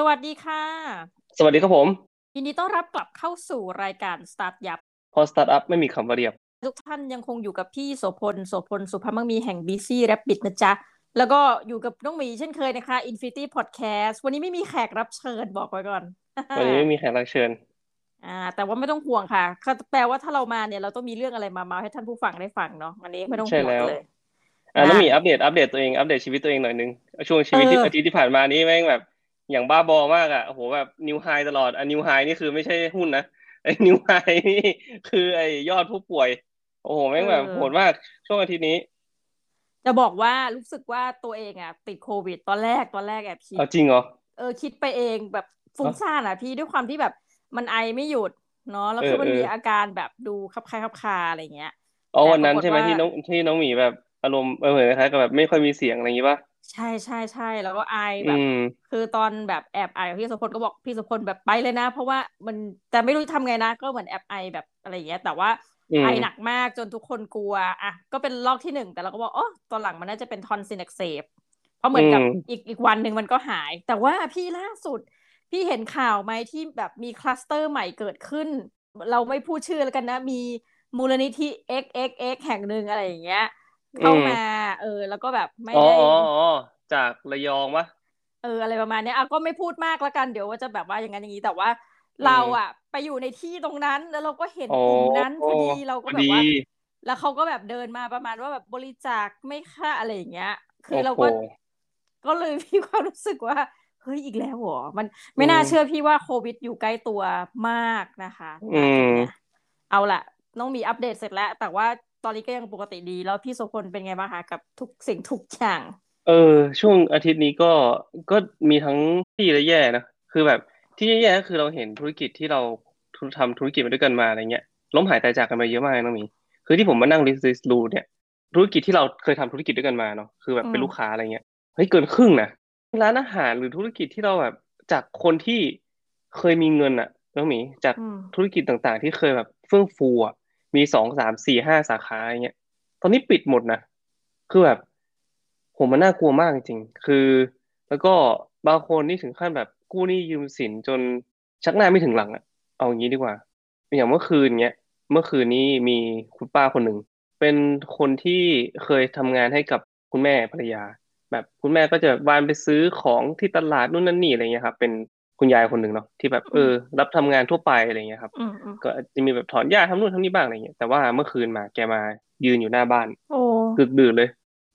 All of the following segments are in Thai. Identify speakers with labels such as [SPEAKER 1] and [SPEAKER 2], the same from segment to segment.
[SPEAKER 1] สวัสดีค่ะ
[SPEAKER 2] สวัสดีครับผม
[SPEAKER 1] ยินดีต้อนรับกลับเข้าสู่รายการสตาร์ทยับเพ
[SPEAKER 2] ราะสตาร์ทอัพไม่มีคำว่าเรียบ
[SPEAKER 1] ทุกท่านยังคงอยู่กับพี่โสพลโสพลสุภาพมังมีแห่ง BC Rabbit นะจ๊ะ แล้วก็อยู่กับน้องหมีเช่นเคยนะคะ Infinity Podcast วันนี้ไม่มีแขกรับเชิญบอกไว้ก่อน
[SPEAKER 2] วันนี้ไม่มีแขกรับเชิญ
[SPEAKER 1] อ่า แต่ว่าไม่ต้องห่วงค่ะก็แปลว่าถ้าเรามาเนี่ยเราต้องมีเรื่องอะไรมาเมาท์ให้ท่านผู้ฟังได้ฟังเนาะวันนี้ไม่ต้อง
[SPEAKER 2] ใช่
[SPEAKER 1] ห่วง
[SPEAKER 2] แล้ว
[SPEAKER 1] เลย
[SPEAKER 2] อ่าน้องหมีอัปเดตอัปเดตตัวเองอัปเดตชีวิตตัวเองหน่อยนึงช่วงชีวิตที่
[SPEAKER 1] เออ
[SPEAKER 2] อาทิตย์ที่ผ่านมานี้แม่งแบบ อย่างบ้าบอมากอะโอ้โหแบบ new high ตลอดอะ new high นี่คือไม่ใช่หุ้นนะไอ้ new high นี่คือไอ้ยอดผู้ป่วย โอ้โหแม่งแบบโหดมากช่วงอาทิตย์นี้
[SPEAKER 1] จะบอกว่ารู้สึกว่าตัวเองอะติดโควิด ตอนแรกตอนแรกแอบคิด
[SPEAKER 2] เอาจริงเหรอ
[SPEAKER 1] เออคิดไปเองแบบฟุ้งซ่านอะพี่ด้วยความที่แบบมันไอไม่หยุดเนาะแล้ว
[SPEAKER 2] เออ
[SPEAKER 1] คือมัน
[SPEAKER 2] เออ
[SPEAKER 1] มีอาการแบบดูคลับคล้ายคลับคลาอะไรเงี้ย
[SPEAKER 2] อ๋อ
[SPEAKER 1] แต่
[SPEAKER 2] วันนั้น
[SPEAKER 1] ปรากฏ
[SPEAKER 2] ใช่ไหม
[SPEAKER 1] ว่า
[SPEAKER 2] ที่น้องที่น้องหมีแบบอารมณ์เออเหมือนคล้ายๆกับแบบไม่ค่อยมีเสียงอะไรอย่างงี้ป่ะ
[SPEAKER 1] ใช่ใช่ใช่แล้วก็ไอแบ
[SPEAKER 2] อื
[SPEAKER 1] บ
[SPEAKER 2] ม
[SPEAKER 1] คือตอนแบบแอบไอพี่สุพลก็บอกพี่สุพลแบบไปเลยนะ เพราะว่ามันแต่ไม่รู้ทำไงนะก็เหมือนแอบไอแบบอะไรอย่างเงี้ยแต่ว่า
[SPEAKER 2] อืม
[SPEAKER 1] ไอหนักมากจนทุกคนกลัวอะก็เป็นรอบที่หนึ่งแต่เราก็บอกอ๋อตอนหลังมันน่าจะเป็นทอนซิลอักเสบเพราะเหมือนกับ
[SPEAKER 2] อืม
[SPEAKER 1] อีกอีกวันหนึ่งมันก็หาย แต่ว่าพี่ล่าสุด พี่เห็นข่าวไหมที่แบบมีคลัสเตอร์ใหม่เกิดขึ้น เราไม่พูดชื่อแล้วกันนะ มีมูลนิธิ XXX แห่งหนึ่งอะไรอย่างเงี้ย เข้ามา เออ แล้วก็แบบไม่
[SPEAKER 2] อ๋อ
[SPEAKER 1] ได้
[SPEAKER 2] อ๋ออ๋อจากระยองปะ
[SPEAKER 1] เอออะไรประมาณเนี้ยอะก็ไม่พูดมากแล้วกันเดี๋ยวว่าจะแบบว่าอย่างนั้นอย่างนี้แต่ว่าเราอะ ไปอยู่ในที่ตรงนั้นแล้วเราก็เห็น
[SPEAKER 2] อ๋อก
[SPEAKER 1] ลุ่มนั้นพอดีเรา
[SPEAKER 2] พ
[SPEAKER 1] ก็
[SPEAKER 2] อ
[SPEAKER 1] แบบ
[SPEAKER 2] ดี
[SPEAKER 1] ว่า แล้วเขาก็แบบเดินมาประมาณว่าแบบบริจาคไม่ค่าอะไรอย่างเงี้ย คือเรา
[SPEAKER 2] โอ้
[SPEAKER 1] ก็
[SPEAKER 2] โห
[SPEAKER 1] ก็เลยมีความรู้สึกว่าเฮ้ยอีกแล้วเหรอมันไม่น่า
[SPEAKER 2] อืม
[SPEAKER 1] เชื่อพี่ว่าโควิดอยู่ใกล้ตัวมากนะคะ
[SPEAKER 2] อื
[SPEAKER 1] ณจุด
[SPEAKER 2] ม
[SPEAKER 1] เนี้ยเอาละน้องมีอัปเดตเสร็จแล้ว แต่ว่าต อนนี้ก็ยังปกติดี แล้วพี่โสพลเป็นไงบ้างคะกับทุกสิ่งทุกอย่าง
[SPEAKER 2] เออ ช่วงอาทิตย์นี้ก็ก็มีทั้งที่และแย่นะคือแบบที่แย่ๆก็คือเราเห็นธุรกิจที่เราทำธุรกิจมาด้วยกันมาอะไรเงี้ยล้มหายตายจากกันมาเยอะมากน้องหมีคือที่ผมมานั่งลิสต์ดูเนี่ย ธุรกิจที่เราเคยทำธุรกิจด้วยกันมาเนาะคือแบบเป็น
[SPEAKER 1] อืม
[SPEAKER 2] ลูกค้าอะไรเงี้ยเฮ้ยเกินครึ่งนะร้านอาหารหรือธุรกิจที่เราแบบจากคนที่เคยมีเงินอะน้องหมีจาก
[SPEAKER 1] อืม
[SPEAKER 2] ธุรกิจต่างๆ ที่เคยแบบเฟื่องฟูอะ มีสองสามสี่ห้าสาขาอย่างเงี้ยตอนนี้ปิดหมดนะคือแบบผมมันน่ากลัวมากจริงคือ แล้วก็บางคนนี่ถึงขั้นแบบกู้หนี้ยืมสินจนชักหน้าไม่ถึงหลังอะเอาอย่างนี้ดีกว่า อย่างเมื่อคืนเนี้ยเมื่อคืนนี้มีคุณป้าคนหนึ่งเป็นคนที่เคยทำงานให้กับคุณแม่ภรรยา แบบคุณแม่ก็จะวานไปซื้อของที่ตลาดนู่นนั่นนี่อะไรเงี้ยครับเป็น คุณยายคนหนึ่งเนาะที่แบบเออ รับทำงานทั่วไปอะไรเงี้ยครับ
[SPEAKER 1] อืมอืม
[SPEAKER 2] ก็จะมีแบบถอนหญ้าทำนู่นทำนี่บ้างอะไรเงี้ยแต่ว่าเมื่อคืนมาแกมายืนอยู่หน้าบ้าน
[SPEAKER 1] โอ้
[SPEAKER 2] ดึกดื่นเลย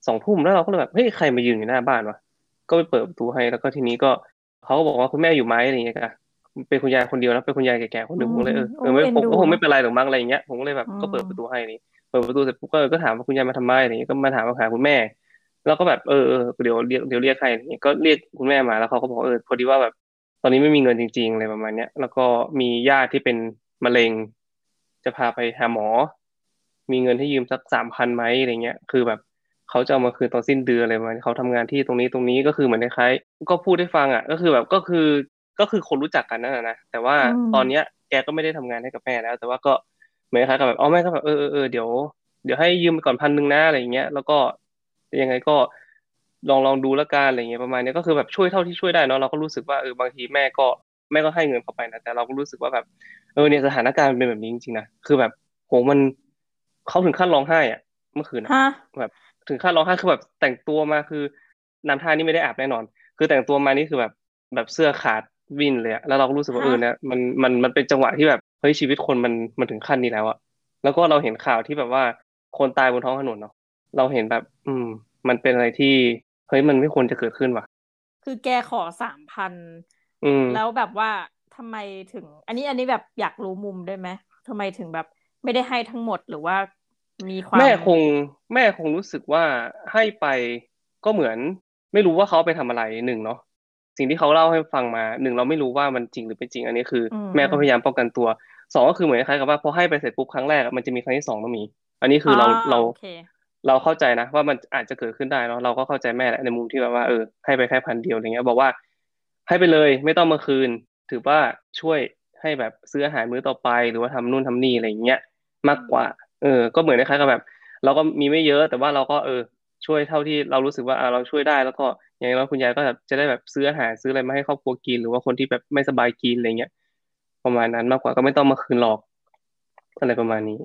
[SPEAKER 2] สองทุ่มแล้วเราก็เลยแบบเฮ้ยใครมายืนอยู่หน้าบ้านวะก็ไปเปิดประตูให้แล้วก็ทีนี้ก็เขาก็บอกว่าคุณแม่อยู่ไหมอะไรอย่างเงี้ยค่ะเป็นคุณยายคนเดียวแล้วเป็นคุณยายแก่ๆคนหนึ่งผมก็เลยเออเออไม่ผมก็คงไม่เป็นไรหรอกมั้งอะไรอย่างเงี้ยผมก็เลยแบบก็เปิดประตูให้นี่เปิดประตูเสร็จปุ๊บก็ก็ถามว่าคุณยายมาทำไมอะไรอย่างเงี้ยก็มาถามว่าหาคุณแม่ แล้วก็แบบเออเออเดี๋ยวเรียกเดี๋ยวเรียกใครอะไรอย่างเงี้ยก็เรียกคุณแม่มาแล้วเขาก็บอกเออพอดีว่าแบบ ตอนนี้ไม่มีเงินจริงๆอะไรประมาณเนี้ย แล้วก็มีญาติที่เป็นมะเร็ง จะพาไปหาหมอ มีเงินให้ยืมสักสามพันไหมอะไรเงี้ย คือแบบเขาจะเอามาคืนตอนสิ้นเดือนอะไรประมาณนี้เขาทำงานที่ตรงนี้ตรงนี้ก็คือเหมือนคล้ายๆก็พูดให้ฟังอะ ก็คือแบบก็คือก็คือคนรู้จักกันนั่นแหละนะแต่ว่าตอนเนี้ยแกก็ไม่ได้ทำงานให้กับแม่แล้ว แต่ว่าก็เหมือนคล้ายๆกับแบบอ๋อแม่ก็แบบเออเออเออเดี๋ยวเดี๋ยวให้ยืมไปก่อนพันหนึ่งนะอะไรเงี้ย แล้วก็ยังไงก็ ลองลองดูแล้วกันอะไรเงี้ยประมาณเนี้ยก็คือแบบช่วยเท่าที่ช่วยได้เนาะเราก็รู้สึกว่าเออบางทีแม่ก็แม่ก็ให้เงินเขาไปนะแต่เราก็รู้สึกว่าแบบเออเนี่ยสถานการณ์มันเป็นแบบนี้จริงๆนะคือแบบโหมันเขาถึงขั้นร้องไห้อะเมื่อคืนอะ
[SPEAKER 1] ฮะ
[SPEAKER 2] แบบถึงขั้นร้องไห้คือแบบแต่งตัวมาคือน้ำท่านี่ไม่ได้อาบแน่นอน คือแต่งตัวมานี่คือแบบแบบเสื้อขาดวินเลยอะแล้วเราก็รู้สึกว่า
[SPEAKER 1] ฮะ
[SPEAKER 2] เออเนี่ยมันมันมันเป็นจังหวะที่แบบเฮ้ยชีวิตคนมันมันถึงขั้นนี้แล้วอะแล้วก็เราเห็นข่าวที่แบบว่าคนตายบนท้องถนนเนาะเราเห็นแบบ อืม มันเป็นอะไรที่ เฮ้ยมันไม่ควรจะเกิดขึ้นว่ะ
[SPEAKER 1] คือแกขอสามพัน
[SPEAKER 2] อืม
[SPEAKER 1] แล้วแบบว่าทำไมถึง อันนี้อันนี้แบบอยากรู้มุมได้ไหมทำไมถึงแบบไม่ได้ให้ทั้งหมดหรือว่ามีความ
[SPEAKER 2] แม่คง แม่คงรู้สึกว่าให้ไปก็เหมือน ไม่รู้ว่าเขาเอาไปทำอะไรหนึ่งเนาะสิ่งที่เขาเล่าให้ฟังมาหนึ่งเราไม่รู้ว่ามันจริงหรือไม่จริง อันนี้คืออ
[SPEAKER 1] ม
[SPEAKER 2] แม่ก็พยายามป้องกันตัวสองก็คือเหมือนคล้ายๆกับว่าพอให้ไปเสร็จปุ๊บครั้งแรกอะมันจะมีครั้งที่สองต้องมี อันนี้คือเราเรา
[SPEAKER 1] โอ เรา
[SPEAKER 2] เข้าใจนะว่ามันอาจจะเกิดขึ้นได้เนาะเราก็เข้าใจแม่แหละในมุมที่แบบว่าเออให้ไปแค่พันเดียวอะไรเงี้ยบอกว่า ให้ไปเลยไม่ต้องมาคืน ถือว่าช่วยให้แบบซื้ออาหารมื้อต่อไป หรือว่าทำนู่นทำนี่อะไรเงี้ยมากกว่า เออ ก็เหมือนคล้ายๆกับแบบ เราก็มีไม่เยอะแต่ว่าเราก็เออ ช่วยเท่าที่เรารู้สึกว่าเราช่วยได้แล้วก็อย่างน้อยคุณยายก็จะได้แบบซื้ออาหารซื้ออะไรมาให้ครอบครัวกิน หรือว่าคนที่แบบไม่สบายกินอะไรเงี้ยประมาณนั้นมากกว่าก็ไม่ต้องมาคืนหลอกอะไรประมาณนี้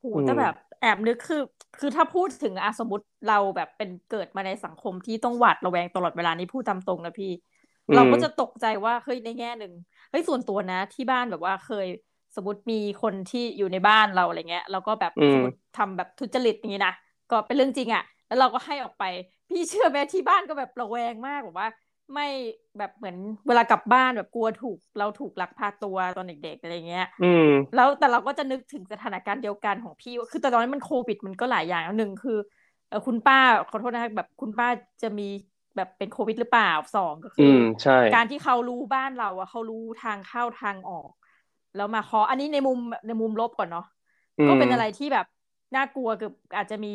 [SPEAKER 1] โหแต่แบบแอบนึกคือ คือถ้าพูดถึงอาสมมติเราแบบเป็นเกิดมาในสังคมที่ต้องหวาดระแวงตลอดเวลานี้พูดตามตรงนะพี่ เราก็จะตกใจว่าเฮ้ยในแง่หนึ่งเฮ้ยส่วนตัวนะที่บ้านแบบว่าเคยสมมติมีคนที่อยู่ในบ้านเราอะไรเงี้ยเราก็แบบสมมติทำแบบทุจริตอย่างนี้นะก็เป็นเรื่องจริงอะ่ะ แล้วเราก็ให้ออกไป พี่เชื่อไหมที่บ้านก็แบบระแวงมากแบบว่า ไม่แบบเหมือนเวลากลับบ้านแบบกลัวถูก เราถูกลักพาตัวตอนเด็กๆอะไรเงี้ย
[SPEAKER 2] อืม
[SPEAKER 1] แล้วแต่เราก็จะนึกถึงสถานการณ์เดียวกันของพี่คือแต่ตอนนั้นมันโควิดมันก็หลายอย่างหนึ่งคือเออคุณป้าขอโทษนะคะแบบคุณป้าจะมีแบบเป็นโควิดหรือเปล่าสองก็คือการที่เขารู้บ้านเราอะเขารู้ทางเข้าทางออก แล้วมาเคาะอันนี้ในมุมในมุมลบก่อนเนาะก็เป็นอะไรที่แบบน่ากลัวเกือบอาจจะมี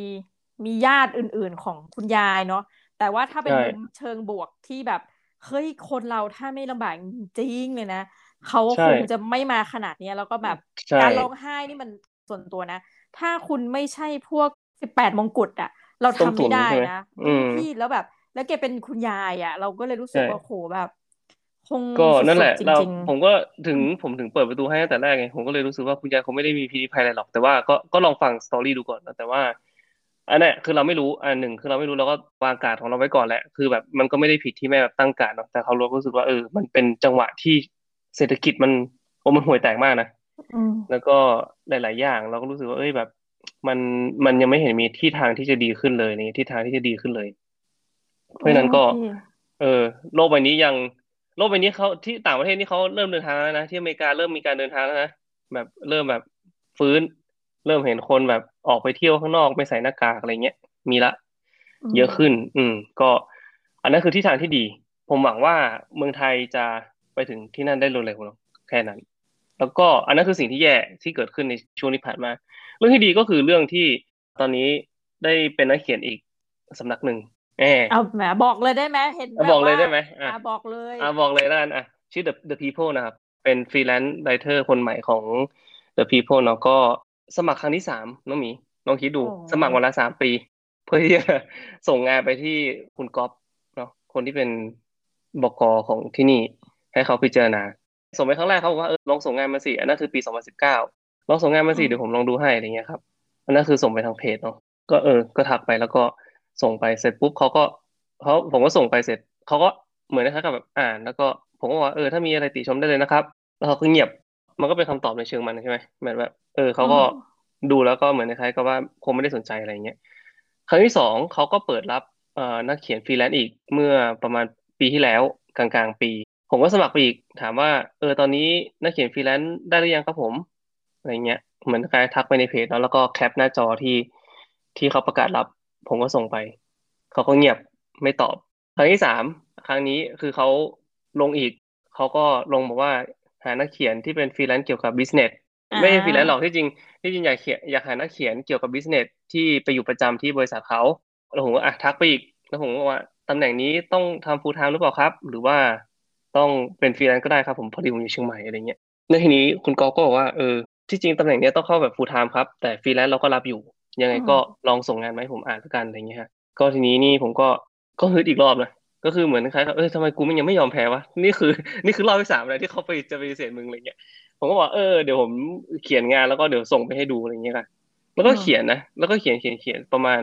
[SPEAKER 1] มีญาติอื่น ๆของคุณยายเนาะ แต่ว่าถ้าเป็นมุมเชิงบวกที่แบบเฮ้ยคนเราถ้าไม่ลำบากจริงเลยนะเขาคงจะไม่มาขนาดนี้แล้วก็แบบการร้องไห้นี่มันส่วนตัวนะ ถ้าคุณไม่ใช่พวกสิบแปดมงกุฎอะเราทำไม่ได้นะพี่แล้วแบบ แล้วแกเป็นคุณยายอะเราก็เลยรู้สึกว่าโหแบบ
[SPEAKER 2] คงก็นั่นแหละเราผมก็ถึงผมถึงเปิดประตูให้ตั้งแต่แรกไงผมก็เลยรู้สึกว่าคุณยายคงไม่ได้มีพิธีภัยอะไรหรอกแต่ว่าก็ก็ลองฟังสตอรี่ดูก่อนนะแต่ว่า อันนี้คือเราไม่รู้อันหนึ่งคือเราไม่รู้เราก็วางการของเราไว้ก่อนแหละคือแบบมันก็ไม่ได้ผิดที่แม่แบบตั้งการเนาะแต่เขารู้สึกว่าเออ มันเป็นจังหวะที่เศรษฐกิจมันโอ้มันห่วยแตกมากนะแล้วก็หลาย ๆ อย่างเราก็รู้สึกว่าเอ้ยแบบ มันมันยังไม่เห็นมีที่ทางที่จะดีขึ้นเลยนี่ที่ทางที่จะดีขึ้นเลย เพราะฉะนั้นก็ เออ โลกใบนี้ยังโลกใบนี้เขาที่ต่างประเทศนี่เขาเริ่มเดินทางแล้วนะที่อเมริกาเริ่มมีการเดินทางแล้วนะแบบเริ่มแบบฟื้น เริ่มเห็นคนแบบ ออกไปเที่ยวข้างนอกไม่ใส่หน้ากากอะไรเงี้ยมีละ เยอะขึ้น อืม ก็ อันนั้นคือที่ทางที่ดี ผมหวังว่าเมืองไทยจะไปถึงที่นั่นได้เร็วๆแค่นั้น แล้วก็อันนั้นคือสิ่งที่แย่ที่เกิดขึ้นในช่วงที่ผ่านมา เรื่องที่ดีก็คือเรื่องที่ตอนนี้ได้เป็นนักเขียนอีกสำนักหนึ่ง
[SPEAKER 1] เออเอาแหมบอกเลยได้ไหมเห็น
[SPEAKER 2] บอกเลยได้ไหม
[SPEAKER 1] อ่าบอกเลย
[SPEAKER 2] อ่าบอกเลยแล้วกันอะชื่อ The The People นะครับ เป็นฟรีแลนซ์ไรเตอร์คนใหม่ของ The People เนาะก็ สมัครครั้งที่สามน้องหมีลองคิดดู สมัครวันละสามปี เพื่อที่จะส่งงานไปที่คุณก๊อฟเนาะคนที่เป็นบกของที่นี่ ให้เขาพิจารณา ส่งไปครั้งแรกเขาบอกว่าเออลองส่งงานมาสิอันนั้นคือปีสองพันสิบเก้าลองส่งงานมาสิเดี๋ยวผมลองดูให้อะไรเงี้ยครับอันนั้นคือส่งไปทางเพจเนาะก็เออ ก็ทักไปแล้วก็ส่งไปเสร็จปุ๊บเขาก็เขาผมก็ส่งไปเสร็จเขาก็เหมือนนะครับแบบอ่าน แล้วก็ผมก็ว่าเออถ้ามีอะไรติชมได้เลยนะครับ แล้วเขาก็เงียบ มันก็เป็นคำตอบในเชิงมันใช่ไหมเหมือนแบบเออเขาก็ดูแล้วก็เหมือนคล้ายกับว่าคงไม่ได้สนใจอะไรเงี้ยครั้งที่สองเขาก็เปิดรับเอ่อนักเขียนฟรีแลนซ์อีกเมื่อประมาณปีที่แล้วกลางๆปี ผมก็สมัครไปอีกถามว่าเออตอนนี้นักเขียนฟรีแลนซ์ได้หรือยังครับผมอะไรเงี้ยเหมือนคล้ายทักไปในเพจแล้วแล้วก็แคปหน้าจอที่ที่เขาประกาศรับ ผมก็ส่งไปเขาก็เงียบไม่ตอบ ครั้งที่สามครั้งนี้คือเขาลงอีกเขาก็ลงบอกว่า หานักเขียนที่เป็นฟรีแลนซ์เกี่ยวกับ business ไม่ใช่ฟรีแลนซ์หรอกที่จริงที่จริงอยากเขียนอยากหานักเขียนเกี่ยวกับ business ที่ไปอยู่ประจำที่บริษัทเขาแล้วผมก็อะทักไปอีกแล้วผมก็ว่าตำแหน่งนี้ต้องทำ full time หรือเปล่าครับ หรือว่าต้องเป็นฟรีแลนซ์ก็ได้ครับผมพอดีผมอยู่เชียงใหม่อะไรเงี้ยในทีนี้คุณกอก็บอกว่าเออที่จริงตำแหน่งนี้ต้องเข้าแบบ full time ครับแต่ฟรีแลนซ์เราก็รับอยู่ ยังไงก็ลองส่งงานมาให้ผมอ่านกันอะไรเงี้ยฮะก็ทีนี้นี่ผมก็ก็ฮึดอีกรอบนะ ก็คือเหมือนคล้ายๆเออทำไมกูมันยังไม่ยอมแพ้วะนี่คือ นี่คือรอบที่สามเลยที่เขาไปจะไปเสียมึงอะไรเงี้ยผมก็บอกเออเดี๋ยวผมเขียนงานแล้วก็เดี๋ยวส่งไปให้ดูอะไรเงี้ยกันแล้วก็เขียนนะแล้วก็เขียนเขียนเขียนประมาณ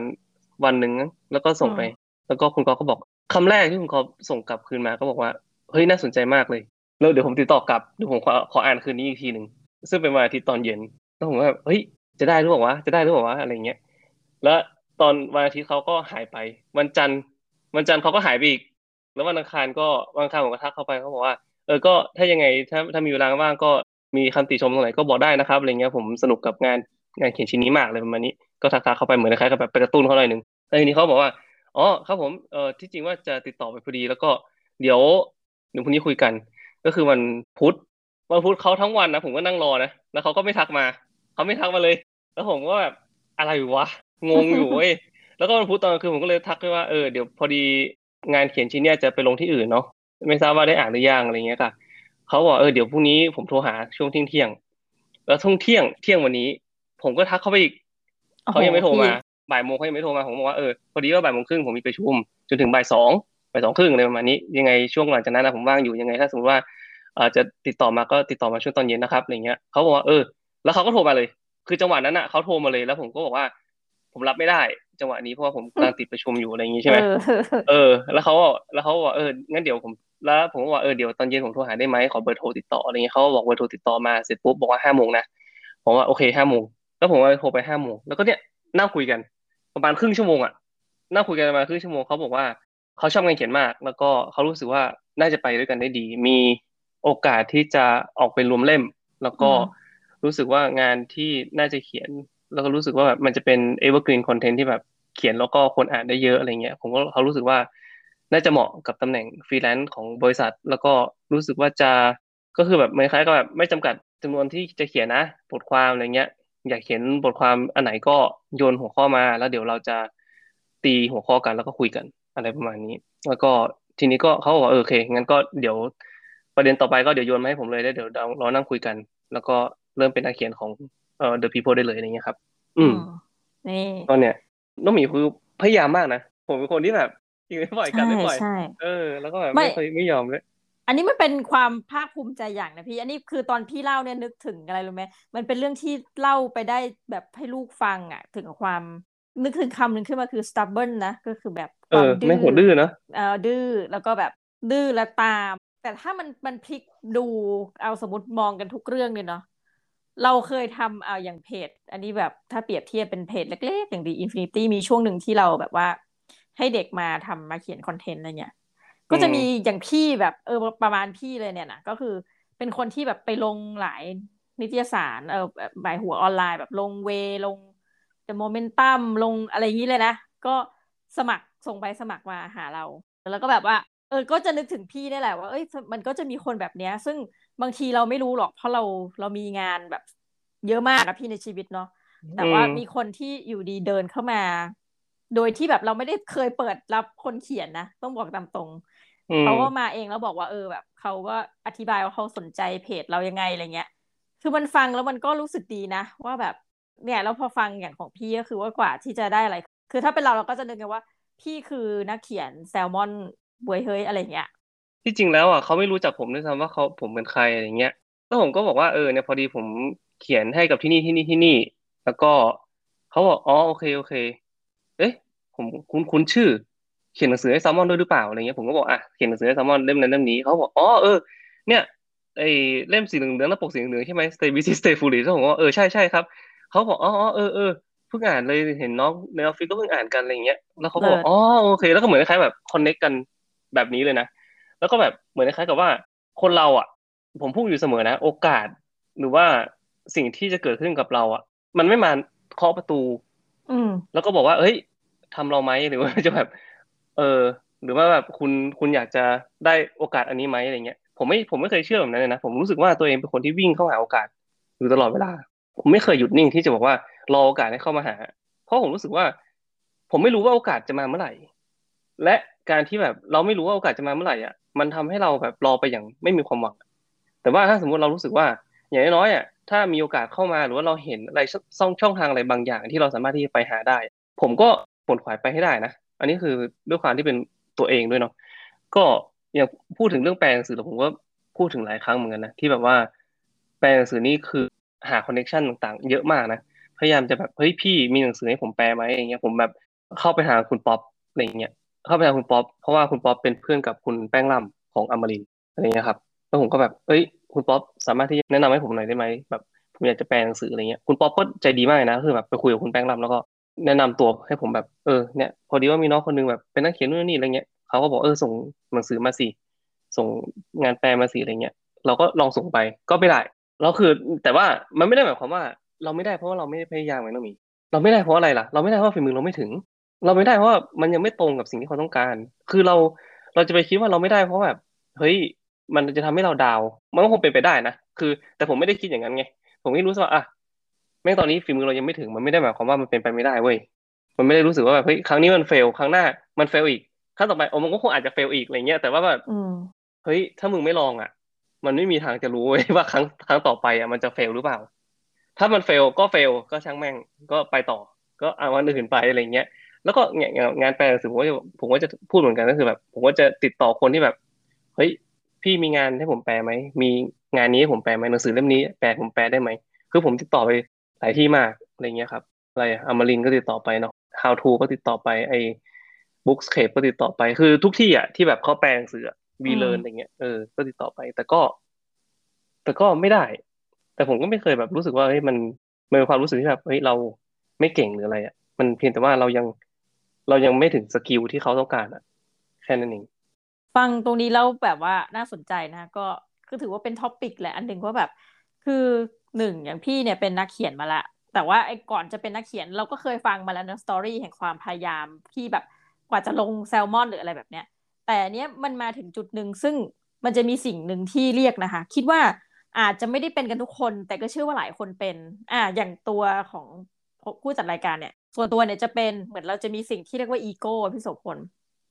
[SPEAKER 2] วันหนึ่งแล้วก็ส่งไป แล้วก็คุณกอก็บอกคำแรกที่คุณกอส่งกลับคืนมาก็บอกว่าเฮ้ยน่าสนใจมากเลยแล้วเดี๋ยวผมติดต่อกลับเดี๋ยวผมขอขออ่านคืนนี้อีกทีหนึ่งซึ่งเป็นวันอาทิตย์ตอนเย็นแล้วผมก็แบบเฮ้ยจะได้หรือเปล่าวะจะได้หรือเปล่าวะอะไรเงี้ยแล้วตอนวันอาทิตย์เขาก็หายไป วันจันทร์ วันจันทร์เขาก็หายไปอีก แล้ววันอังคารก็วันอังคารผมก็ทักเข้าไปเขาบอกว่าเออก็ถ้ายังไงถ้าถ้ามีเวลาว่างก็มีคำติชมตรงไหนก็บอกได้นะครับอะไรเงี้ยผมสนุกกับงานงานเขียนชิ้นนี้มากเลยประมาณนี้ก็ทักทเข้าไปเหมือนคล้ายกับแบบไปกระตุ้นเขาหน่อยหนึ่งแล้วทีนี้เขาบอกว่าอ๋อครับผมเออที่จริงว่าจะติดต่อไปพอดีแล้วก็เดี๋ยวเดี๋ยวพรุ่งนี้คุยกัน ก็คือวันพุธวันพุธเขาทั้งวันนะผมก็นั่งรอนะแล้วเขาก็ไม่ทักมาเขาไม่ทักมาเลย แล้วผมก็แบบอะไรวะงงอยู่เว้ย แล้วก็วันพุธตอนกลางคืนผมก็เลยทักไปว่าเออเดี๋ยวพอดีงานเขียนชิ้นเนี้ยจะไปลงที่อื่นเนาะไม่ทราบว่าได้อ่านหรือยังอะไรเงี้ยค่ะเขาบอกเออเดี๋ยวพรุ่งนี้ผมโทรหาช่วงเที่ยงเที่ยงแล้วช่วงเที่ยงเที่ยงวันนี้ ผมก็ทักเขาไปอีกเขายังไม่โทรมาบ่ายโมงเขายังไม่โทรมาผมบอกว่าเออพอดีว่าบ่ายโมงครึ่งผมมีประชุมจนถึงบ่ายสองไปสองครึ่งอะไรประมาณนี้ ยังไงช่วงหลังจากนั้นนะผมว่างอยู่ยังไงถ้าสมมติว่าอาจจะติดต่อมาก็ติดต่อมาช่วงตอนเย็นนะครับอะไรเงี้ยเขาบอกว่าเออ แล้วเขาก็โทรมาเลย คือจังหวะนั้นอะเขาโทรมาเลยแล้วผมก็บอกว่า ผมรับไม่ได้ จังหวะนี้เพราะว่าผมกำลังติดประชุมอยู่อะไรอย่างงี้ใช่ไหมเออ แล้วเขาแล้วเขาบอกเอองั้นเดี๋ยวผมแล้วผมก็บอกเออเดี๋ยวตอนเย็นผมโทรหาได้ไหมขอเบอร์โทรติดต่ออะไรเงี้ยเขาบอกเบอร์โทรติดต่อมาเสร็จปุ๊บบอกว่าห้าโมงนะผมว่าโอเคห้าโมงแล้วผมก็โทรไปห้าโมงแล้วก็เนี่ยนั่งคุยกัน ประมาณครึ่งชั่วโมงอะนั่งคุยกันประมาณครึ่งชั่วโมงเขาบอกว่าเขาชอบงานเขียนมาก แล้วก็เขารู้สึกว่าน่าจะไปด้วยกันได้ดี มีโอกาสที่จะออกไปรวมเล่ม แล้วก็รู้สึกว่างานที่น่าจะเขียน แล้วก็รู้สึกว่าแบบมันจะเป็น evergreen content ที่แบบเขียนแล้วก็คนอ่านได้เยอะอะไรเงี้ย ผมก็เขารู้สึกว่าน่าจะเหมาะกับตำแหน่งฟรีแลนซ์ของบริษัท แล้วก็รู้สึกว่าจะก็คือแบบไม่คล้ายก็แบบไม่จำกัดจำนวนที่จะเขียนนะบทความอะไรเงี้ย อยากเขียนบทความอันไหนก็โยนหัวข้อมา แล้วเดี๋ยวเราจะตีหัวข้อกันแล้วก็คุยกันอะไรประมาณนี้ แล้วก็ทีนี้ก็เขาบอกเออโอเคงั้นก็เดี๋ยวประเด็นต่อไปก็เดี๋ยวโยนมาให้ผมเลยแล้วเดี๋ยวเรานั่งคุยกัน แล้วก็เริ่มเป็นนักเขียนของ เอ่อ The People ได้เลยอะไรเงี้ยครับ อืม
[SPEAKER 1] นี่
[SPEAKER 2] ตอนเนี้ยน้องหมีคือพยายามมากนะ ผมเป็นคนที่แบบยังไม่ปล่อยกันไม่ปล่อยเออ แล้วก็แบบไม่เคยไม่ยอมเลย
[SPEAKER 1] อันนี้มันเป็นความภาคภูมิใจอย่างนะพี่ อันนี้คือตอนพี่เล่าเนี่ยนึกถึงอะไรรู้ไหมมันเป็นเรื่องที่เล่าไปได้แบบให้ลูกฟังอะ ถึงความนึกถึงคำหนึ่งขึ้นมาคือ stubborn นะ ก็คือแบบ
[SPEAKER 2] เออไม่หัวดื้อนะ
[SPEAKER 1] เออดื้อแล้วก็แบบดื้อและตาม แต่ถ้ามันมันพลิกดูเอาสมมติมองกันทุกเรื่องเลยเนาะ เราเคยทำเอาอย่างเพจ อันนี้แบบถ้าเปรียบเทียบเป็นเพจเล็กๆ อย่าง The Infinity มีช่วงหนึ่งที่เราแบบว่า ให้เด็กมาทำมาเขียน content อะไรเงี้ยก็จะมีอย่างพี่แบบเออประมาณพี่เลยเนี่ยนะก็คือเป็นคนที่แบบไปลงหลายนิตยสารเออหมายหัวออนไลน์แบบลงเวลงเดอะโมเมนตัมลงอะไรอย่างนี้เลยนะ ก็สมัครส่งไปสมัครมาหาเรา แล้วก็แบบว่า เออก็จะนึกถึงพี่ได้แหละว่าเอ้ยมันก็จะมีคนแบบเนี้ย ซึ่ง บางทีเราไม่รู้หรอก เพราะเราเรามีงานแบบเยอะมากนะพี่ในชีวิตเนาะแต่ว่ามีคนที่อยู่ดีเดินเข้ามา โดยที่แบบเราไม่ได้เคยเปิดรับคนเขียนนะ ต้องบอกตามตรงเขาก็มาเองแล้วบอกว่าเออแบบเขาก็อธิบายว่าเขาสนใจเพจเรายังไงอะไรเงี้ย คือมันฟังแล้วมันก็รู้สึกดีนะ ว่าแบบเนี่ยแล้วพอฟังอย่างของพี่ก็คือว่ากว่าที่จะได้อะไร คือถ้าเป็นเราเราก็จะนึกกันว่า พี่คือนักเขียนแซลมอนบวยเฮ้ยอะไรเงี้ย
[SPEAKER 2] ที่จริงแล้วอะเขาไม่รู้จักผมด้วยซ้ำว่าเขาผมเป็นใครอะไรเงี้ยแล้วผมก็บอกว่าเออเนี่ยพอดีผมเขียนให้กับที่นี่ที่นี่ที่นี่ แล้วก็เขาบอกอ๋อโอเคโอเค เอ๊ะ ผมคุ้นคุ้นชื่อ เขียนหนังสือให้แซลมอนด้วยหรือเปล่าอะไรเงี้ยผมก็บอกอะเขียนหนังสือให้แซลมอนเล่มนั้นเล่มนี้เขาบอกอ๋อเออเนี่ยไอ้เล่มสีเหลืองๆหน้าปกสีเหลืองใช่ไหม Stay Busy Stay Foolish แล้วผมก็เออใช่ใช่ครับเขาบอกอ๋อเออเออเพิ่งอ่านเลยเห็นน้องในออฟฟิศก็เพิ่งอ่านกันอะไรเงี้ยแล้วเขาบอกอ๋อโอเค แล้วก็เหมือนคล้ายแบบคอนเน็กกันแบบนี้เลยนะ แล้วก็แบบเหมือนคล้ายกับว่า คนเราอะ ผมพูดอยู่เสมอนะ โอกาสหรือว่าสิ่งที่จะเกิดขึ้นกับเราอะ มันไม่มาเคาะประตู
[SPEAKER 1] อืมแล้
[SPEAKER 2] วก็บอกว่าเฮ้ยทำเราไหมหรือว่าจะแบบ เออ หรือว่าแบบคุณคุณอยากจะได้โอกาสอันนี้ไหมอะไรเงี้ยผมไม่ผมไม่เคยเชื่อแบบนั้นเลยนะผมรู้สึกว่าตัวเองเป็นคนที่วิ่งเข้าหาโอกาสอยู่ตลอดเวลา ผมไม่เคยหยุดนิ่งที่จะบอกว่ารอโอกาสให้เข้ามาหา เพราะผมรู้สึกว่า ผมไม่รู้ว่าโอกาสจะมาเมื่อไหร่ และ การที่แบบเราไม่รู้ว่าโอกาสจะมาเมื่อไหร่อะมันทำให้เราแบบรอไปอย่างไม่มีความหวัง แต่ว่าถ้าสมมติเรารู้สึกว่า อย่างน้อยอะถ้ามีโอกาสเข้ามาหรือว่าเราเห็นอะไรช่องช่องทางอะไรบางอย่าง ที่เราสามารถที่จะไปหาได้ ผมก็ขวนขวายไปให้ได้นะอันนี้คือด้วยความที่เป็นตัวเองด้วยเนาะก็อย่างพูดถึงเรื่องแปลหนังสือผมก็พูดถึงหลายครั้งเหมือนกันนะที่แบบว่าแปลหนังสือนี่คือหา connection ต่างๆ เยอะมากนะพยายามจะแบบเฮ้ยพี่มีหนังสือให้ผมแปลไหมอย่างเงี้ยผมแบบเข้าไปหาคุณป๊อปอะไรเงี้ย เข้าไปหาคุณป๊อปเพราะว่าคุณป๊อปเป็นเพื่อนกับคุณแป้งล่ำของอมรินทร์อะไรเงี้ยครับแล้วผมก็แบบเอ้ย คุณป๊อปสามารถที่แนะนำให้ผมหน่อยได้ไหมแบบผมอยากจะแปลหนังสืออะไรเงี้ยคุณป๊อปก็ใจดีมากนะคือแบบไปคุยกับคุณแป้งล่ำแล้วก็แนะนำตัวให้ผมแบบเออเนี่ยพอดีว่ามีน้องคนนึงแบบเป็นนักเขียนนู่นนี่อะไรเงี้ยเขาก็บอกเออส่งหนังสือมาสิส่งงานแปลมาสิอะไรเงี้ยเราก็ลองส่งไปก็ไม่ได้เราคือ แต่ว่ามันไม่ได้หมายความว่า เราไม่ได้เพราะว่าเราไม่ได้พยายามไงน้องมี เราไม่ได้เพราะอะไรล่ะ เราไม่ได้เพราะฝีมือเราไม่ถึง เราไม่ได้เพราะว่ามันยังไม่ตรงกับสิ่งที่เขาต้องการ คือเราเราจะไปคิดว่าเราไม่ได้เพราะแบบเฮ้ยมันจะทำให้เราดาว มันก็คงเป็นไปได้นะคือ แต่ผมไม่ได้คิดอย่างนั้นไง ผมไม่รู้สึกว่าอะแม้ตอนนี้ฝีมือเรายังไม่ถึงมันไม่ได้หมายความว่ามันเป็นไปไม่ได้เว้ยมันไม่ได้รู้สึกว่าแบบเฮ้ยครั้งนี้มันเฟลครั้งหน้ามันเฟลอีกครั้งต่อไปโอ้มันก็คงอาจจะเฟลอีกอะไรเงี้ยแต่ว่าแบบเฮ้ยถ้ามึงไม่ลองอะ มันไม่มีทางจะรู้ว่าครั้งครั้งต่อไปอะมันจะเฟลหรือเปล่า ถ้ามันเฟลก็เฟลก็ช่างแม่งก็ไปต่อ ก็เอาวันอื่นไปอะไรเงี้ย แล้วก็งานงานแปลหนังสือผมก็จะผมก็จะพูดเหมือนกันก็คือแบบ ผมก็จะติดต่อคนที่แบบ เฮ้ย พี่มีงานให้ผมแปลไหมมีงานนี้ให้ผมแปลไหมหนังสือเล่มนี้แปลผมแปลได้ไหมคือผมติดต่อไปหลายที่มากอะไรเงี้ยครับอะไรอมรินก็ติดต่อไปเนาะ How to ก็ติดต่อไปไอ้ Bookscape ก็ติดต่อไปคือทุกที่อะที่แบบเขาแปลหนังสือวีเลนอะไรเงี้ยเออก็ติดต่อไป แต่ก็ แต่ก็ไม่ได้ แต่ผมก็ไม่เคยแบบรู้สึกว่าเฮ้ยมันมันเป็นความรู้สึกที่แบบเฮ้ยเราไม่เก่งหรืออะไรอะมันเพียงแต่ว่าเรายัง เรายังไม่ถึง skill ที่เขาต้องการอะ แค่นั้นเอง
[SPEAKER 1] ฟังตรงนี้แล้วแบบว่าน่าสนใจนะ ก็คือถือว่าเป็น topic แหละอันหนึ่งว่าแบบ คือหนึ่งอย่างพี่เนี่ยเป็นนักเขียนมาละแต่ว่าไอ้ก่อนจะเป็นนักเขียนเราก็เคยฟังมาแล้วนะ story แห่งความพยายามที่แบบกว่าจะลงแซลมอนหรืออะไรแบบเนี้ยแต่เนี้ยมันมาถึงจุดหนึ่งซึ่งมันจะมีสิ่งหนึ่งที่เรียกนะคะ คิดว่าอาจจะไม่ได้เป็นกันทุกคน แต่ก็เชื่อว่าหลายคนเป็น อ่าอย่างตัวของผู้จัดรายการเนี่ย ส่วนตัวเนี่ยจะเป็นเหมือนเราจะมีสิ่งที่เรียกว่าอีโก้พี่โสพล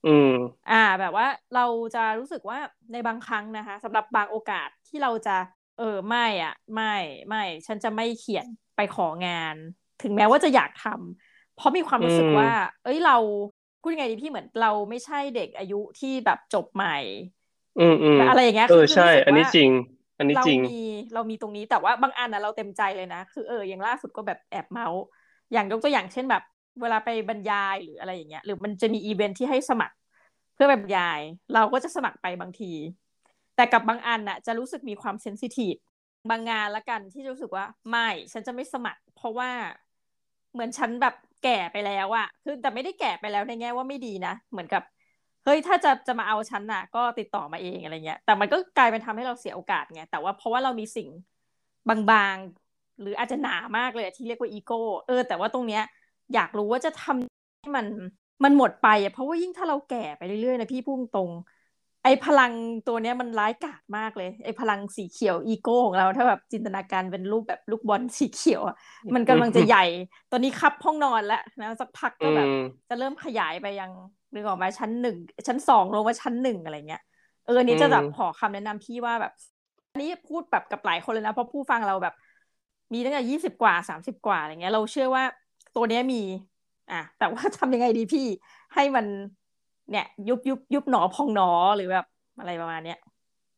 [SPEAKER 2] อืม
[SPEAKER 1] อ่า แบบว่าเราจะรู้สึกว่าในบางครั้งนะคะสำหรับบางโอกาสที่เราจะ เออไม่อะ ไม่ไม่ ฉันจะไม่เขียนไปของาน ถึงแม้ว่าจะอยากทำเพราะมีความรู้สึกว่า เอ้ยเราพูดยังไงดีพี่เหมือนเราไม่ใช่เด็กอายุที่แบบจบใหม่
[SPEAKER 2] อืมอืม
[SPEAKER 1] อะไรอย่างเงี้ย
[SPEAKER 2] เออใช่ อันนี้จริง อันนี้จริง
[SPEAKER 1] เรามีเรามีตรงนี้แต่ว่าบางอันนะเราเต็มใจเลยนะ คือเอออย่างล่าสุดก็แบบแอบเมาส์ อย่างยกตัวอย่างเช่นแบบ เวลาไปบรรยายหรืออะไรอย่างเงี้ย หรือมันจะมีอีเวนท์ที่ให้สมัครเพื่อบรรยาย เราก็จะสมัครไปบางที แต่กับบางอันน่ะ จะรู้สึกมีความ sensitive บางงานละกันที่รู้สึกว่าไม่ฉันจะไม่สมัคร เพราะว่าเหมือนฉันแบบแก่ไปแล้วอะคือแต่ไม่ได้แก่ไปแล้วในแง่ว่าไม่ดีนะ เหมือนกับเฮ้ยถ้าจะจะมาเอาฉันน่ะ ก็ติดต่อมาเองอะไรเงี้ย แต่มันก็กลายเป็นทำให้เราเสียโอกาสไงแต่ว่าเพราะว่าเรามีสิ่งบางๆ หรืออาจจะหนามากเลยที่เรียกว่าอีโก้เออแต่ว่าตรงเนี้ยอยากรู้ว่าจะทำให้มันมันหมดไปอะเพราะว่ายิ่งถ้าเราแก่ไปเรื่อยๆนะพี่พุ่งตรง ไอ้พลังตัวเนี้ยมันร้ายกาจมากเลย ไอ้พลังสีเขียวอีโก้ของเรา ถ้าแบบจินตนาการเป็นรูปแบบลูกบอลสีเขียวอะมันกำลังจะใหญ่ ตอนนี้คับห้องนอนแล้วนะสักพักก็แบบ จะเริ่มขยายไปยังนึกออกมาชั้นหนึ่งชั้นสองลงมาชั้นหนึ่งอะไรเงี้ยเออนี้จะแบบขอคำแนะนำพี่ว่าแบบอันนี้พูดแบบกับหลายคนเลยนะเพราะผู้ฟังเราแบบ มีตั้งแต่ยี่สิบกว่าสามสิบกว่าอะไรเงี้ย เราเชื่อว่าตัวเนี้ยมี อะแต่ว่าทำยังไงดีพี่ให้มัน เนี่ย ยุบยุบยุบหนอพองหนอหรือแบบอะไรประมาณเนี้ย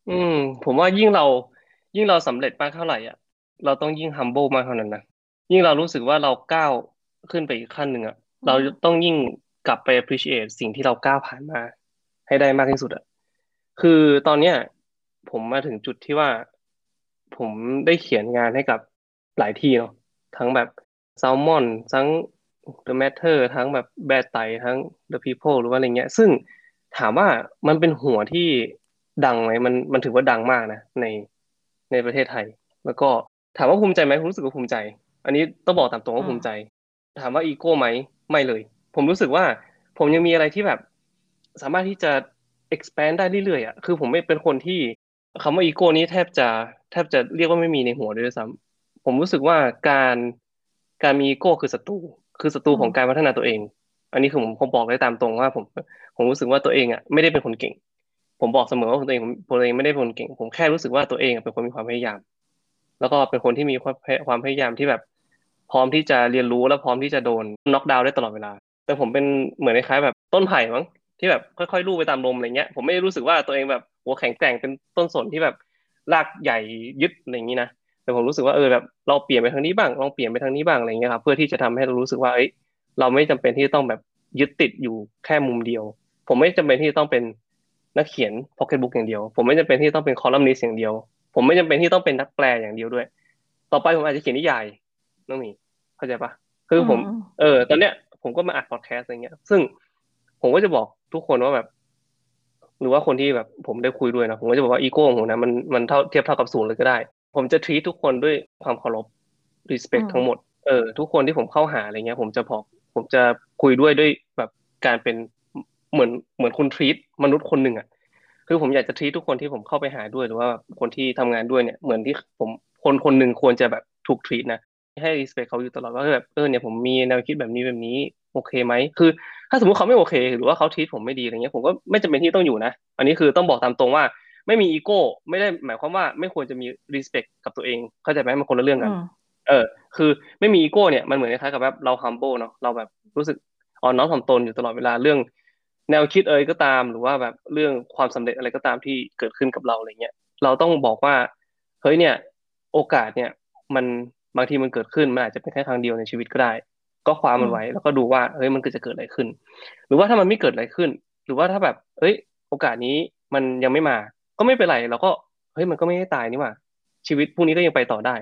[SPEAKER 2] อืม ผมว่ายิ่งเรา ยิ่งเราสำเร็จมากเท่าไหร่อะเราต้องยิ่ง humble มากเท่านั้นนะยิ่งเรารู้สึกว่าเราก้าวขึ้นไปอีกขั้นหนึ่งอะเราต้องยิ่งกลับไป appreciate สิ่งที่เราก้าวผ่านมา ให้ได้มากที่สุดอะคือตอนเนี้ย ผมมาถึงจุดที่ว่า ผมได้เขียนงานให้กับ หลายที่เนาะทั้งแบบ Salmon ทั้ง The Matter ทั้งแบบแบดไตทั้ง The People หรือว่าอะไรเงี้ย ซึ่งถามว่ามันเป็นหัวที่ดังไหมมันมันถือว่าดังมากนะในในประเทศไทย แล้วก็ถามว่าภูมิใจไหมผมรู้สึกว่าภูมิใจ อันนี้ต้องบอกตามตรงว่าภูมิใจ ถามว่าอีโก้ไหมไม่เลย ผมรู้สึกว่าผมยังมีอะไรที่แบบ สามารถที่จะ expand ได้เรื่อยๆอะคือผมไม่เป็นคนที่คำว่าอีโก้นี้แทบจะแทบจะเรียกว่าไม่มีในหัวด้วยซ้ำ ผมรู้สึกว่าการการมีอีโก้คือศัตรูคือศัตรูของการพัฒนาตัวเอง อันนี้คือผมผมบอกได้ตามตรงว่าผมผมรู้สึกว่าตัวเองอะไม่ได้เป็นคนเก่ง ผมบอกเสมอว่าตัวเองผมตัวเองไม่ได้เป็นคนเก่ง ผมแค่รู้สึกว่าตัวเองเป็นคนมีความพยายาม แล้วก็เป็นคนที่มีความพยายามที่แบบ พร้อมที่จะเรียนรู้และพร้อมที่จะโดนน็อกดาวน์ได้ตลอดเวลา แต่ผมเป็นเหมือนคล้ายแบบต้นไผ่มั้งที่แบบค่อยๆลู่ไปตามลมอะไรเงี้ยผมไม่ได้รู้สึกว่าตัวเองแบบหัวแข็งแกร่งเป็นต้นสนที่แบบรากใหญ่ยึดอะไรอย่างนี้นะ แต่ผมรู้สึกว่าเออแบบเราเปลี่ยนไปทางนี้บ้างลองเปลี่ยนไปทางนี้บ้างอะไรเงี้ยครับเพื่อที่จะทำให้เรารู้สึกว่าเอ้ยเราไม่จำเป็นที่ต้องแบบยึดติดอยู่แค่มุมเดียว ผมไม่จำเป็นที่ต้องเป็นนักเขียนพ็อกเก็ตบุ๊กอย่างเดียว ผมไม่จำเป็นที่ต้องเป็นคอลัมนิสต์อย่างเดียว ผมไม่จำเป็นที่ต้องเป็นนักแปลอย่างเดียวด้วย ต่อไปผมอาจจะเขียนนิยายน้องมีเข้าใจปะคือผม เออ ตอนเนี้ยผมก็มาอัดพอดแคสต์อะไรเงี้ย ซึ่งผมก็จะบอกทุกคนว่าแบบ หรือว่าคนที่แบบผมได้คุยด้วยนะผมก็จะบอกว่าอีโก้ของผมนะมันมันเท่าเทียบเท่ากับศูนย์เลยก็ได้ ผมจะทีทุกคนด้วยความเคารพ respect ทั้งหมด เออ ทุกคนที่ผมเข้าหาอะไรเงี้ย ผมจะบอก ผมจะคุยด้วยด้วยแบบการเป็นเหมือนเหมือนคุณทรีตมนุษย์คนหนึ่งอะ คือผมอยากจะทรีตทุกคนที่ผมเข้าไปหาด้วยหรือว่าคนที่ทำงานด้วยเนี่ย เหมือนที่ผมคนคนหนึ่งควรจะแบบถูกทรีตนะ ให้รีสเปคเขาอยู่ตลอดว่าแบบ เออ เนี่ยผมมีแนวคิดแบบนี้แบบนี้ โอเคไหม คือ ถ้าสมมติเขาไม่โอเค หรือว่าเขาทีตผมไม่ดีอะไรเงี้ย ผมก็ไม่จำเป็นที่ต้องอยู่นะ อันนี้คือต้องบอกตามตรงว่า ไม่มีอีโก้ ไม่ได้หมายความว่าไม่ควรจะมีรีสเปคกับตัวเอง เข้าใจไหมมันคนละเรื่องกัน เออ คือไม่มีอีโก้เนี่ยมันเหมือนคล้ายกับแบบเรา humble เนาะเราแบบรู้สึกอ่อนน้อมถ่อมตนอยู่ตลอดเวลาเรื่อง แนวคิดเอ่ยก็ตาม หรือว่าแบบเรื่องความสำเร็จอะไรก็ตามที่เกิดขึ้นกับเราอะไรเงี้ยเราต้องบอกว่าเฮ้ยเนี่ย โอกาสเนี่ย มันบางทีมันเกิดขึ้นมันอาจจะเป็นแค่ครั้งเดียวในชีวิตก็ได้ ก็คว้ามันไว้แล้วก็ดูว่าเฮ้ยมันก็จะเกิดอะไรขึ้น หรือว่าถ้ามันไม่เกิดอะไรขึ้น หรือว่าถ้าแบบเฮ้ย โอกาสนี้มันยังไม่มา ก็ไม่เป็นไรเราก็เฮ้ยมันก็ไม่ได้ตายนี่หว่า ชีวิตพวกนี้ก็ยังไปต่อได้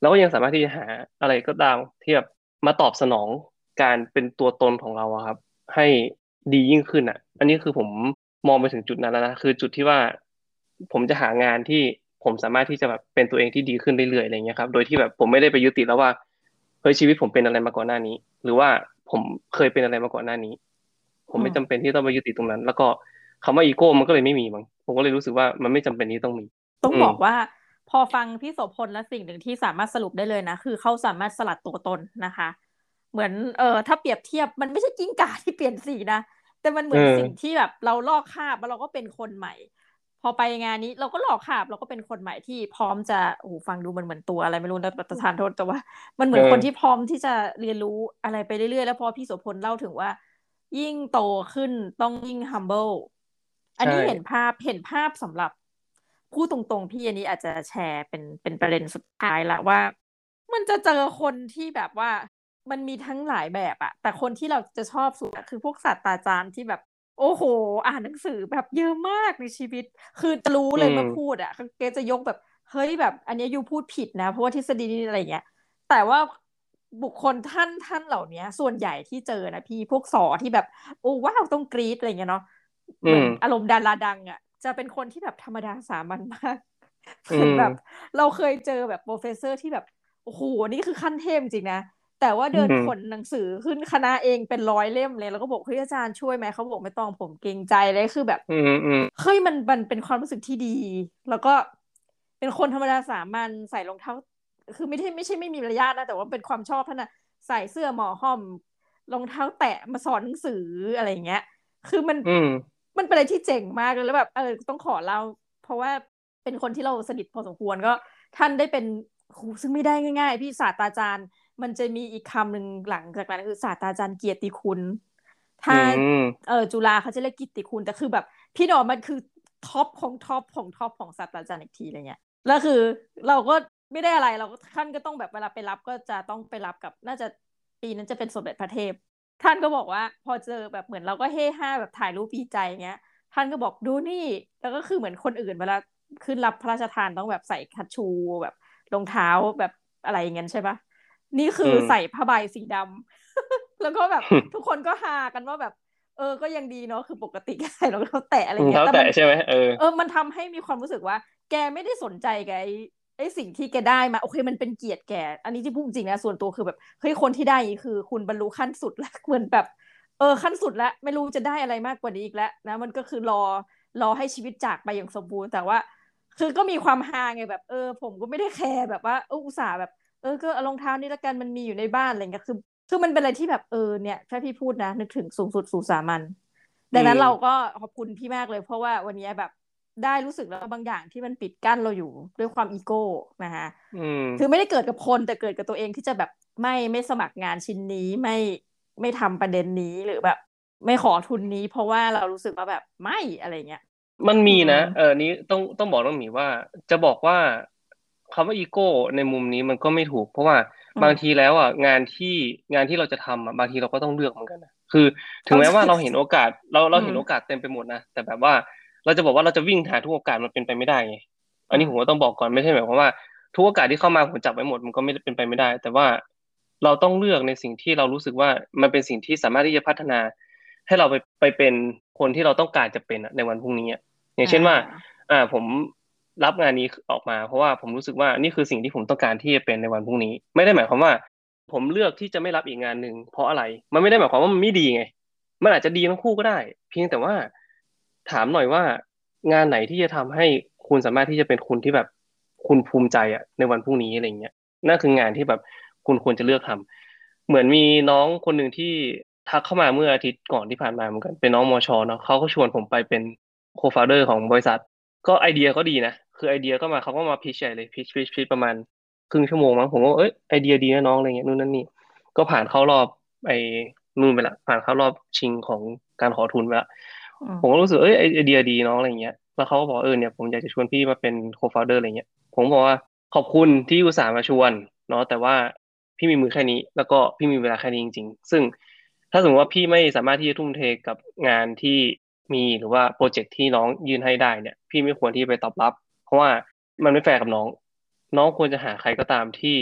[SPEAKER 2] เราก็ยังสามารถที่จะหาอะไรก็ตามที่แบบมาตอบสนองการเป็นตัวตนของเราครับ ให้ดียิ่งขึ้นอะ อันนี้คือผมมองไปถึงจุดนั้นแล้วนะคือจุดที่ว่าผมจะหางานที่ผมสามารถที่จะแบบเป็นตัวเองที่ดีขึ้นเรื่อยๆอะไรเงี้ยครับ โดยที่แบบผมไม่ได้ไปยึดติดแล้วว่าเฮ้ยชีวิตผมเป็นอะไรมาก่อนหน้านี้ หรือว่าผมเคยเป็นอะไรมาก่อนหน้านี้ ผมไม่จำเป็นที่ต้องไปยึดติดตรงนั้น แล้วก็คำว่าอีโก้มันก็เลยไม่มีมั้ง ผมก็เลยรู้สึกว่ามันไม่จำเป็นที่ต้องมี
[SPEAKER 1] ต้องบอกว่าพอฟังพี่โสพลและสิ่งหนึ่งที่สามารถสรุปได้เลยนะ คือเขาสามารถสลัดตัวตนนะคะ เหมือนเออถ้าเปรียบเทียบมันไม่ใช่กิ้งก่าที่เปลี่ยนสีนะ แต่มันเหมือนสิ่งที่แบบเราลอกคาบแล้วเราก็เป็นคนใหม่ พอไปงานนี้เราก็หลอกคาบเราก็เป็นคนใหม่ที่พร้อมจะโอ้ฟังดูมันเหมือนตัวอะไรไม่รู้นะประธานโทษแต่ว่า มันเหมือนคนที่พร้อมที่จะเรียนรู้อะไรไปเรื่อยๆแล้วพอพี่โสพลเล่าถึงว่า ยิ่งโตขึ้นต้องยิ่ง humble อันนี้เห็นภาพเห็นภาพสำหรับพูดตรงๆ พี่อันนี้อาจจะแชร์เป็นเป็นประเด็นสุดท้ายละว่า มันจะเจอคนที่แบบว่ามันมีทั้งหลายแบบอะแต่คนที่เราจะชอบสุดคือพวกศาสตราจารย์ที่แบบ โอ้โห อ่านหนังสือแบบเยอะมากในชีวิต คือจะรู้เลยมาพูดอะแกจะยกแบบเฮ้ยแบบ อันนี้ you พูดผิดนะ เพราะว่าทฤษฎีนี้อะไรเงี้ย แต่ว่าบุคคลท่านท่านเหล่านี้ส่วนใหญ่ที่เจอนะพี่พวกสอที่แบบ โอ้ wow ต้องกรี๊ดอะไรเงี้ยเนาะ เหมือนอารมณ์ดาราดังอะจะเป็นคนที่แบบธรรมดาสามัญมากเหมือนแบบ เราเคยเจอแบบ professor ที่แบบโอ้โหนี่คือขั้นเทพจริงนะแต่ว่าเดินขนหนังสือขึ้นคณะเองเป็นร้อยเล่มเลยแล้วก็บอกเฮ้ยอาจารย์ช่วยไหมเขาบอกไม่ต้องผมเกรงใจเลยคือแบบเฮ้ยมันมันเป็นความรู้สึกที่ดี แล้วก็เป็นคนธรรมดาสามัญใส่รองเท้า คือไม่ใช่ไม่ใช่ไม่มีมารยาทนะแต่ว่าเป็นความชอบท่านนะใส่เสื้อหมอห้อมรองเท้าแตะมาสอนหนังสืออะไรเงี้ย คือมัน มันเป็นอะไรที่เจ๋งมากเลยแล้วแบบเออต้องขอเล่าเพราะว่าเป็นคนที่เราสนิทพอสมควรก็ท่านได้เป็นครูซึ่งไม่ได้ง่าย ๆ พี่ศาสตราจารย์ มันจะมีอีกคำหนึ่งหลังจากนั้นคือศาสตราจารย์เกียรติคุณ ถ้าเออจุฬาเขาจะเรียกกิตติคุณแต่คือแบบพี่ดอกมันคือท็อปของท็อปของท็อปของศาสตราจารย์อีกทีอะไรเงี้ยแล้วคือเราก็ไม่ได้อะไรเราก็ท่านก็ต้องแบบเวลาไปรับก็จะต้องไปรับกับน่าจะปีนั้นจะเป็นสมเด็จพระเทพ ท่านก็บอกว่า พอเจอแบบเหมือนเราก็เฮ่ห้าแบบถ่ายรูปปีใจเงี้ย ท่านก็บอกดูนี่ แล้วก็คือเหมือนคนอื่นเวลาขึ้นรับพระราชทานต้องแบบใส่คัชชูแบบรองเท้าแบบอะไรอย่างเงี้ยใช่ปะนี่คือใส่ผ้าใบสีดำแล้วก็แบบทุกคนก็ฮากันว่าแบบ เออ ก็ยังดีเนาะคือปกติใส่รองเท้าแตะอะไรเงี้
[SPEAKER 2] ยแต่ใช่ไหมเออ
[SPEAKER 1] เออมันทำให้มีความรู้สึกว่า แกไม่ได้สนใจแกไอ้ สิ่งที่แกได้มา โอเคมันเป็นเกียรติแกอันนี้ที่พูดจริงนะส่วนตัวคือแบบเฮ้ยคนที่ได้คือ คุณบรรลุขั้นสุดแล้วเหมือนแบบ เออขั้นสุดแล้วไม่รู้จะได้อะไรมากกว่านี้อีกแล้วนะมันก็คือรอรอให้ชีวิตจากไปอย่างสมบูรณ์ แต่ว่า คือก็มีความฮาไงแบบ เออ ผมก็ไม่ได้แคร์แบบว่าอุตส่าห์แบบเออก็รองเท้านี้ละกันมันมีอยู่ในบ้านอะไรเงี้ยคือคือมันเป็นอะไรที่แบบเออเนี่ยถ้าพี่พูดนะนึกถึงสูงสุดสู่สามัญดังนั้นเราก็ขอบคุณพี่มากเลย เพราะว่าวันนี้แบบ ได้รู้สึกแล้วบางอย่างที่มันปิดกั้นเราอยู่ด้วยความอีโก้นะคะคือไม่ได้เกิดกับคนแต่เกิดกับตัวเองที่จะแบบไม่ไม่สมัครงานชิ้นนี้ไม่ไม่ทำประเด็นนี้หรือแบบ ไม่ขอทุนนี้ เพราะว่าเรารู้สึกว่าแบบไม่อะไรเงี้ย
[SPEAKER 2] มันมีนะเออนี้ต้องต้องบอกน้องหมีว่า จะบอกว่าคำว่าอีโก้ในมุมนี้มันก็ไม่ถูก เพราะว่าบางทีแล้วอะงานที่งานที่เราจะทำอะบางทีเราก็ต้องเลือกเหมือนกันนะคือ ถึงแม้ว่าเราเห็นโอกาสเราเราเห็นโอกาสเต็มไปหมดนะแต่แบบว่า เราจะบอกว่าเราจะวิ่งหาทุกโอกาสมันเป็นไปไม่ได้ไงอันนี้ผมก็ต้องบอกก่อนไม่ใช่หมายความว่าทุกโอกาสที่เข้ามาผมจับไว้หมดมันก็ไม่เป็นไปไม่ได้ แต่ว่าเราต้องเลือกในสิ่งที่เรารู้สึกว่ามันเป็นสิ่งที่สามารถที่จะพัฒนา ให้เราไปไปเป็นคนที่เราต้องการจะเป็นในวันพรุ่งนี้อย่างเช่นว่า อ่าผมรับงานนี้ออกมา เพราะว่าผมรู้สึกว่านี่คือสิ่งที่ผมต้องการที่จะเป็นในวันพรุ่งนี้ ไม่ได้หมายความว่า ผมเลือกที่จะไม่รับอีกงานหนึ่งเพราะอะไร มันไม่ได้หมายความว่ามันไม่ดีไง มันอาจจะดีทั้งคู่ก็ได้ เพียงแต่ว่า ถามหน่อยว่างานไหนที่จะทำให้คุณสามารถที่จะเป็นคุณที่แบบคุณภูมิใจอะในวันพรุ่งนี้อะไรเงี้ยนั่นคืองานที่แบบคุณควรจะเลือกทำเหมือนมีน้องคนหนึ่งที่ทักเข้ามาเมื่ออาทิตย์ก่อนที่ผ่านมาเหมือนกันเป็นน้องมอชอเนาะเขาก็ชวนผมไปเป็น co-founder ของบริษัท ก็ไอเดียก็ดีนะคือไอเดียก็มาเขาก็มา pitch ใหญ่เลย pitch pitch pitch ประมาณครึ่งชั่วโมงมั้งผมก็เอ้ยไอเดียดีนะน้องอะไรเงี้ยนู่นนั่นนี่ก็ผ่านเข้ารอบไอนู่นไปละผ่านเข้ารอบชิงของการขอทุนไปละ ผมก็รู้สึกเอ้ยไอเดียดีน้องอะไรเงี้ยแล้วเขาก็บอกเออเนี่ยผมอยากจะชวนพี่มาเป็น co-founder อะไรเงี้ยผมบอกว่าขอบคุณที่อุตส่าห์มาชวนเนาะแต่ว่าพี่มีมือแค่นี้ แล้วก็พี่มีเวลาแค่นี้จริง ๆ ซึ่งถ้าสมมติว่าพี่ไม่สามารถที่จะทุ่มเทกับงานที่มีหรือว่าโปรเจกต์ที่น้องยื่นให้ได้เนี่ย พี่ไม่ควรที่ไปตอบรับ เพราะว่ามันไม่แฟร์กับน้อง น้องควรจะหาใครก็ตามที่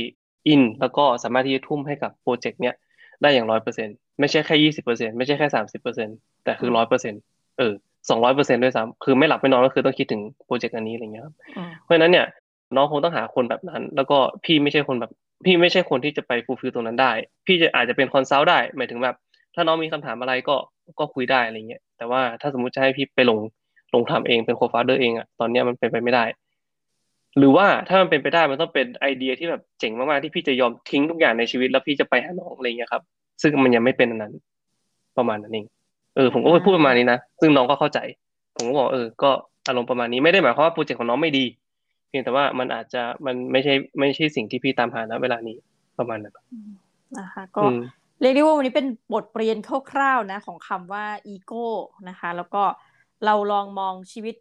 [SPEAKER 2] in แล้วก็สามารถที่จะทุ่มให้กับโปรเจกต์เนี้ยได้อย่างร้อยเปอร์เซ็นไม่ใช่แค่ยี่สิบเปอร์เซ็นไม่ใช่แค่สามสิบเปอร์เซ็นแต่คือร้อยเปอร์เซ็น เออสองร้อยเปอร์เซ็นด้วยซ้ำคือไม่หลับไม่นอนก็คือต้องคิดถึงโปรเจกต์อันนี้อะไรเงี้ยครับเพราะฉะนั้นเนี่ยน้องคงต้องหาคนแบบนั้น แล้วก็พี่ไม่ใช่คนแบบ พี่ไม่ใช่คนที่จะไป fulfill ตรงนั้นได้ พี่จะอาจจะเป็น consult ได้หมายถึงแบบ ถ้าน้องมีคำถามอะไรก็ก็คุยได้อะไรเงี้ยแต่ว่าถ้าสมมุติจะให้พี่ไปลงลงทำเองเป็น co-founder เองอะตอนนี้มันเป็นไปไม่ได้ หรือว่าถ้ามันเป็นไปได้มันต้องเป็นไอเดียที่แบบเจ๋งมากๆที่พี่จะยอมทิ้งทุกอย่างในชีวิต แล้วพี่จะไปหาน้องอะไรเงี้ยครับ ซึ่งมันยังไม่เป็นนั้น ประมาณนั้นเอง เออผมก็ไปพูดประมาณนี้นะซึ่งน้องก็เข้าใจ ผมก็บอกเออ ก็อารมณ์ประมาณนี้ไม่ได้หมายความว่าโปรเจกต์ของน้องไม่ดี เพียงแต่ว่ามันอาจจะมันไม่ใช่ไม่ใช่สิ่งที่พี่ตามหาณเวลานี้ประมาณนั้น
[SPEAKER 1] นะคะก็เรียกได้ว่าวันนี้เป็นบทเรียนคร่าวๆนะ ของคำว่าอีโก้นะคะ แล้วก็เราลองมองชีวิต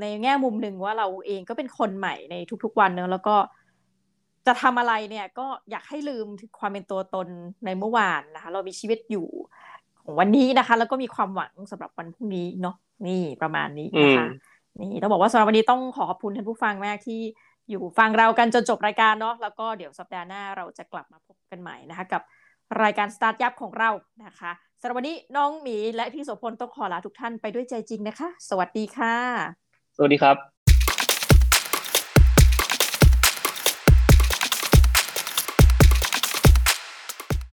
[SPEAKER 1] ในแง่มุมหนึ่งว่าเราเองก็เป็นคนใหม่ในทุกๆวันเนอะแล้วก็จะทำอะไรเนี่ยก็อยากให้ลืมถึงความเป็นตัวตนในเมื่อวานนะคะเรามีชีวิตอยู่ ของวันนี้นะคะ แล้วก็มีความหวังสำหรับวันพรุ่งนี้เนาะนี่ประมาณนี้นะคะนี่ต้องบอกว่าสำหรับวันนี้ต้องขอขอบคุณท่านผู้ฟังมากที่อยู่ฟังเรากันจนจบรายการเนาะแล้วก็เดี๋ยวสัปดาห์หน้าเราจะกลับมาพบกันใหม่นะคะ กับรายการสตาร์ทยับของเรานะคะสำหรับวันนี้น้องหมีและพี่โสพลต้องขอลาทุกท่านไปด้วยใจจริงนะคะ สวัสดีค่ะ
[SPEAKER 2] สวัสดีครับ